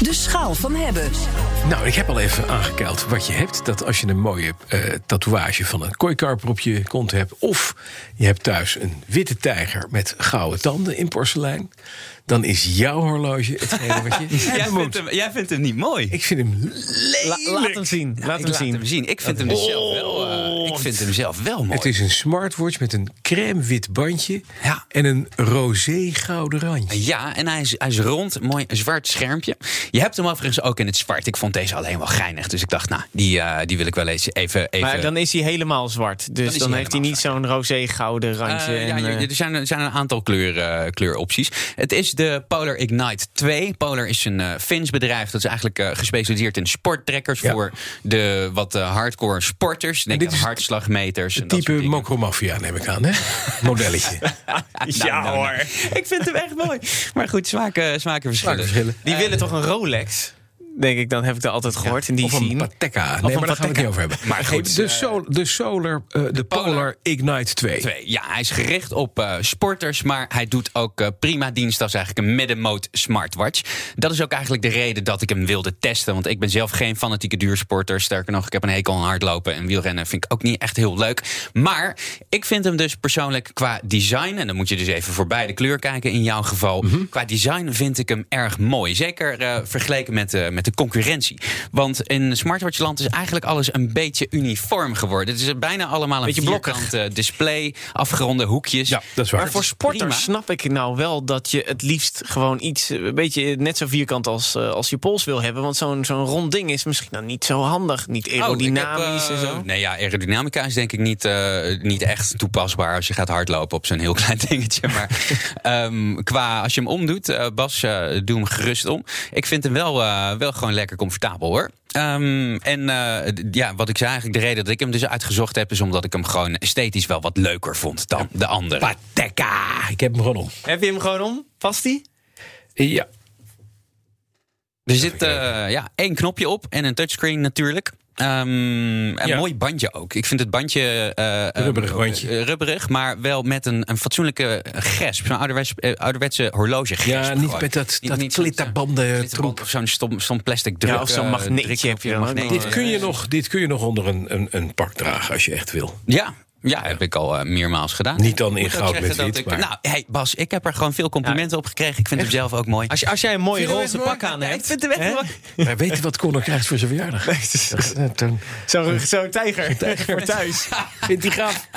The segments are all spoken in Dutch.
De schaal van hebben. Nou, ik heb al even aangekeild wat je hebt. Dat als je een mooie eh, tatoeage van een kooikarper op je kont hebt... of je hebt thuis een witte tijger met gouden tanden in porselein... dan is jouw horloge hetgene wat je Jij vindt, moet. hem, jij vindt hem niet mooi. Ik vind hem La- lelijk. laat hem zien. Laat ik hem laat zien. hem zien. Ik vind hem dus zelf wel, eh, ik vind hem zelf wel mooi. Het is een smartwatch met een crème wit bandje... Ja. en een roze gouden randje. Ja, en hij is, hij is rond, mooi zwart schermpje. Je hebt hem overigens ook in het zwart. Ik vond deze alleen wel geinig. Dus ik dacht, nou, die, eh, die wil ik wel eens even... even Maar dan is hij helemaal zwart. Dus dan, hij heeft hij niet zo'n roze gouden randje. Eh, ja, en, eh, er zijn, er zijn een aantal kleur, kleuropties. Het is de Polar Ignite 2. Polar is een eh Fins bedrijf. Dat is eigenlijk gespecialiseerd in sporttrekkers. Ja. voor de wat hardcore sporters. Denk dit is hartslagmeters. en dat Type. Mokromafia neem ik aan, hè? Modelletje. ja hoor. Ik vind hem echt mooi. Maar goed, smaken, smaken verschillen. verschillen. die willen toch een Rolex? Denk ik, dan heb ik dat altijd gehoord. in die Of een scene. Nee, maar daar gaan we het niet over hebben. Maar goed, de, sol, de Solar, eh, de Polar, Ignite 2. Twee. Ja, hij is gericht op eh, sporters, maar hij doet ook eh, prima dienst als eigenlijk een middenmoot smartwatch. Dat is ook eigenlijk de reden dat ik hem wilde testen, want ik ben zelf geen fanatieke duursporter. Sterker nog, ik heb een hekel aan hardlopen en wielrennen vind ik ook niet echt heel leuk. Maar ik vind hem dus persoonlijk qua design, en dan moet je dus even voor beide kleur kijken in jouw geval. Qua design vind ik hem erg mooi. Zeker vergeleken met, eh, met de concurrentie. Want in smartwatchland is eigenlijk alles een beetje uniform geworden. Het is bijna allemaal een Beetje vierkant eh, display, afgeronde hoekjes. Ja, dat is waar. Maar voor sporters snap ik nou wel dat je het liefst gewoon iets, eh, een beetje net zo vierkant als, eh, als je pols wil hebben. Want zo'n zo'n rond ding is misschien dan niet zo handig. Niet Oh, heb, aerodynamisch en zo. Nee, ja, aerodynamica is denk ik niet, eh, niet echt toepasbaar als je gaat hardlopen op zo'n heel klein dingetje. Maar ehm, qua als je hem omdoet, Bas, doe hem gerust om. Ik vind hem wel, eh, wel gewoon lekker comfortabel hoor. Ehm, en eh, ja, wat ik zei eigenlijk, de reden dat ik hem dus uitgezocht heb, is omdat ik hem gewoon esthetisch wel wat leuker vond dan de andere. Patekka. Ik heb hem gewoon om. Heb je hem gewoon om? Past die? Ja. Er zit eh, ja, één knopje op en een touchscreen natuurlijk. Ehm, een Ja. mooi bandje ook. Ik vind het bandje eh, eh, Rubberig bandje. eh, rubberig, maar wel met een, een fatsoenlijke gesp. Zo'n ouderwets, eh, ouderwetse horloge Ja, niet met dat, dat glitterbanden troep. Of zo'n stom, stom plastic druk. Ja, of zo'n magneetje. Dit kun, je nog, dit kun je nog onder een, een, een pak dragen als je echt wil. Ja, ja, heb ik al eh, meermaals gedaan. Niet dan in goud met wit, ik- maar- Nou, hey Bas, ik heb er gewoon veel complimenten op gekregen. Ik vind hem zelf ook mooi. Als, je, als jij een mooi Vind je hem roze pak aan hebt. Ik vind hem echt hè? mooi. Maar weet je wat Connor krijgt voor zijn verjaardag? Toen Zo'n zo tijger. voor thuis. vindt hij gaaf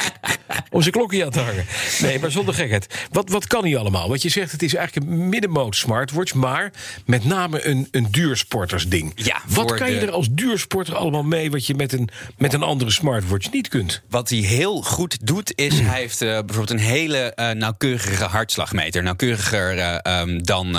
om zijn klokje aan te hangen. Nee, maar zonder gekheid. Wat, wat kan hij allemaal? Want je zegt het is eigenlijk een middenmoot smartwatch... maar met name een, een duursportersding. Ja, wat kan je er als duursporter allemaal mee... wat je met een, met een andere smartwatch niet kunt? Wat hij heel goed doet, is hij heeft eh, bijvoorbeeld een hele eh, nauwkeurige hartslagmeter. Nauwkeuriger eh, ehm, dan,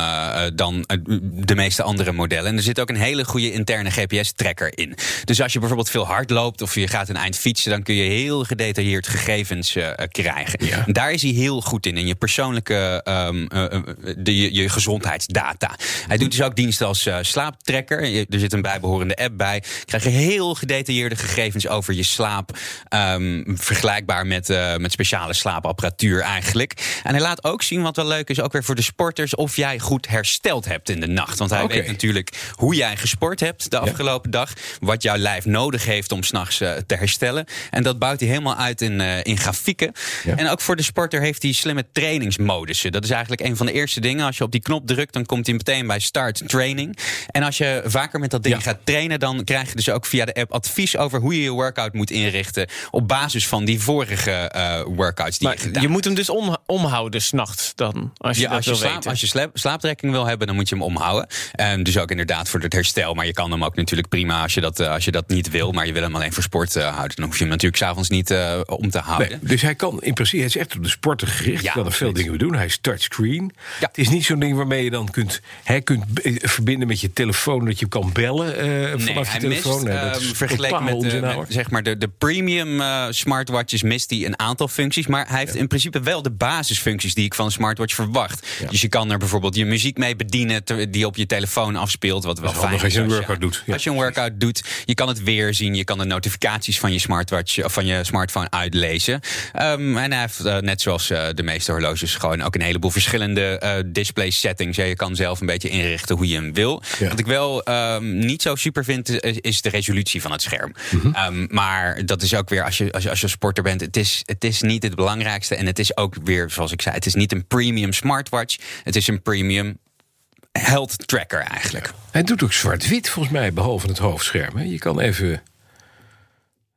dan de meeste andere modellen. En er zit ook een hele goede interne GPS-tracker in. Dus als je bijvoorbeeld veel hard loopt of je gaat een eind fietsen, dan kun je heel gedetailleerd gegevens krijgen. Ja. En daar is hij heel goed in. In je persoonlijke ehm, eh, eh, de, je, je gezondheidsdata. Hij doet dus ook diensten als slaaptracker. Je- Er zit een bijbehorende app bij. Krijg je heel gedetailleerde gegevens over je slaap. ehm, vergelijkbaar met, eh, met speciale slaapapparatuur eigenlijk. En hij laat ook zien wat wel leuk is, ook weer voor de sporters, of jij goed hersteld hebt in de nacht. Want hij weet natuurlijk hoe jij gesport hebt de afgelopen dag. Wat jouw lijf nodig heeft om s'nachts eh te herstellen. En dat bouwt hij helemaal uit in, eh, in grafieken. Ja. En ook voor de sporter heeft hij slimme trainingsmodussen. Dat is eigenlijk een van de eerste dingen. Als je op die knop drukt, dan komt hij meteen bij start training. En als je vaker met dat ding Ja. gaat trainen, dan krijg je dus ook via de app advies over hoe je je workout moet inrichten. Op basis van die vorige eh, workouts die je Maar gedaan je moet hem dus om, omhouden s'nachts dan. Als je ja, dat als je, wil slaap, weten. als je slaap- slaaptrekking wil hebben, dan moet je hem omhouden. En dus ook inderdaad voor het herstel. Maar je kan hem ook natuurlijk prima als je dat, eh, als je dat niet wil. Maar je wil hem alleen voor sport eh, houden. Dan hoef je hem natuurlijk s'avonds niet eh, om te houden. Nee, dus hij kan in principe, hij is echt op de sporten gericht. Ja, hij kan er veel dingen mee doen. Hij is touchscreen. Ja. Het is niet zo'n ding waarmee je dan kunt, hij kunt verbinden met je telefoon, dat je kan bellen eh, Nee, vanaf je telefoon. mist, Nee, dat ehm, is vergeleken met, met, zeg maar de, de premium eh, smartwatches mist hij een aantal functies. Maar hij heeft in principe wel de basisfuncties die ik van een smartwatch verwacht. Dus je kan er bijvoorbeeld je muziek mee bedienen die op je telefoon afspeelt. Wat wel is fijn als je een is workout doet, ja. Als je een workout doet, je kan het weer zien. Je kan de notificaties van je smartwatch of van je smartphone uitlezen. Ehm, en hij heeft eh, net zoals eh, de meeste horloges gewoon ook een heleboel verschillende eh, display settings. Je kan zelf een beetje inrichten hoe je hem wil. Wat ik wel ehm, niet zo super vind, is de resolutie van het scherm. Mhm. Ehm, maar dat is ook weer, als je, als je, als je sporter bent, het is, het is niet het belangrijkste. En het is ook weer, zoals ik zei, het is niet een premium smartwatch. Het is een premium health tracker eigenlijk. Hij doet ook zwart-wit volgens mij, behalve het hoofdscherm. hè. Je kan even.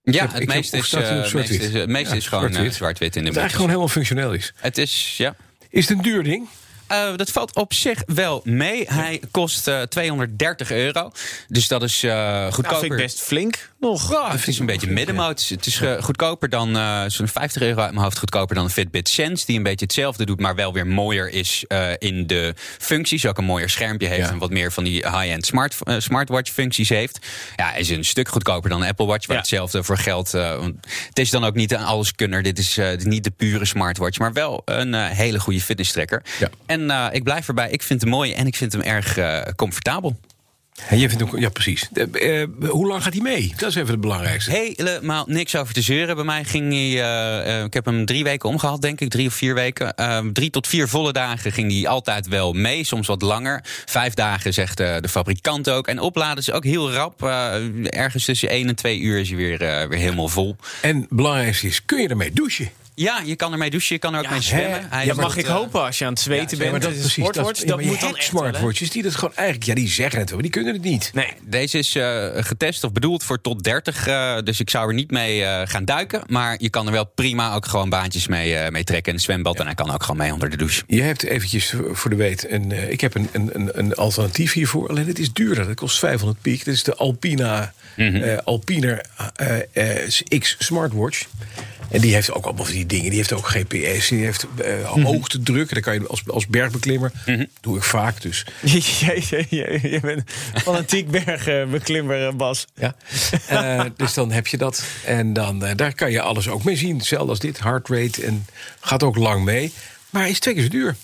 Ja, heb- het meeste is, eh, het is, het meeste Ja, is gewoon eh, zwart-wit. in de het eigenlijk gewoon helemaal functioneel is. Het is, ja. Is het een duur ding? Eh, dat valt op zich wel mee. Hij kost eh, 230 euro. Dus dat is eh Dat goedkoper. vind ik best flink nog. Ja, het is een beetje middenmoot. Het is eh, goedkoper dan eh, zo'n 50 euro uit mijn hoofd. Goedkoper dan een Fitbit Sense. Die een beetje hetzelfde doet, maar wel weer mooier is eh, in de functies. Ook een mooier schermpje heeft Ja. en wat meer van die high-end smart, eh, smartwatch functies heeft. Ja, hij is een stuk goedkoper dan een Apple Watch. Waar Ja. hetzelfde voor geldt. eh, want het is dan ook niet een alleskunner. Dit is, eh, niet de pure smartwatch. Maar wel een eh, hele goede fitness tracker. Ja. En eh, ik blijf erbij. Ik vind hem mooi en ik vind hem erg eh, comfortabel. En je vindt ook, ja, precies. Eh, hoe lang gaat hij mee? Dat is even het belangrijkste. Helemaal niks over te zeuren. Bij mij ging hij. ik heb hem drie weken omgehad, denk ik. Drie of vier weken. Eh, drie tot vier volle dagen ging hij altijd wel mee. Soms wat langer. Vijf dagen zegt de fabrikant ook. En opladen is ook heel rap. Ergens tussen één en twee uur is hij weer, weer helemaal vol. En het belangrijkste is, kun je ermee douchen? Ja, je kan ermee douchen. Je kan er ook mee zwemmen. Hij Ja, mag ik eh, hopen als je aan het zweten Ja, bent. dat, het is precies. een sportwatch, dat, dat, ja, maar je moet dan echt smartwatches die dat gewoon eigenlijk, ja, die zeggen het wel, maar die kunnen het niet. Nee. Deze is eh, getest of bedoeld voor tot 30. eh, dus ik zou er niet mee eh, gaan duiken. Maar je kan er wel prima ook gewoon baantjes mee, eh, mee trekken in een zwembad. En hij kan ook gewoon mee onder de douche. Je hebt eventjes voor de weet, een, eh, ik heb een, een, een, een alternatief hiervoor. Alleen het is duurder, dat kost 500 piek. Dat is de Alpina, eh, Alpiner eh, eh, X Smartwatch. En die heeft ook allemaal van die dingen. Die heeft ook GPS, die heeft eh hoogtedruk. En dan kan je als, als bergbeklimmer, doe ik vaak dus. je, bent fanatiek bergbeklimmer, Bas. Ja. Eh, dus dan heb je dat. En dan, eh, daar kan je alles ook mee zien. Hetzelfde als dit, heart rate. En gaat ook lang mee. Maar is twee keer zo duur.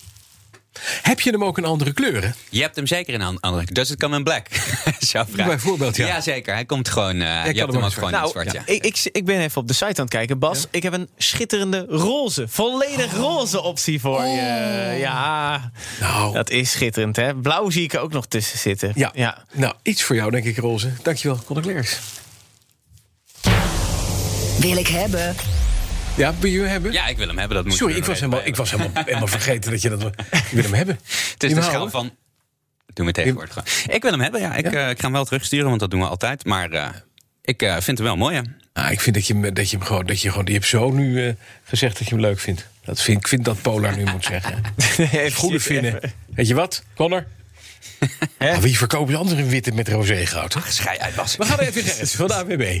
Heb je hem ook in andere kleuren? Je hebt hem zeker in een andere. Does it come in black? Zou vragen. Bijvoorbeeld, ja. Jazeker, hij komt gewoon. eh je kan hebt hem ook ook gewoon Nou, het zwart. Ja. ik, ik, ik ben even op de site aan het kijken. Bas, ik heb een schitterende roze, volledig roze optie voor je. Ja, Nou. dat is schitterend, hè? Blauw zie ik er ook nog tussen zitten. Ja. ja. Nou, iets voor jou, denk ik, Roze. Dankjewel, Conor Klerks. Wil ik hebben. Ja, wil je hem hebben? Ja, ik wil hem hebben. Dat moet Sorry, ik was, helemaal, ik even was helemaal, helemaal vergeten dat je dat... Ik wil hem hebben. Het is de hem schaal van. Doe me tegenwoordig. Ik wil hem hebben, ja. Ik, eh, ik ga hem wel terugsturen, want dat doen we altijd. Maar eh, ik eh, vind hem wel mooi, hè. Ah, ik vind dat je, dat je hem gewoon... Dat je, gewoon je hebt zo nu gezegd dat je hem leuk vindt. Dat vind, ik vind dat Polar nu moet zeggen. Goede vinden. Weet je wat, Connor? Ah, wie verkopen anders een witte met roségoud? hè? Schij uit, Bas. We gaan even Gerrit van de AWB.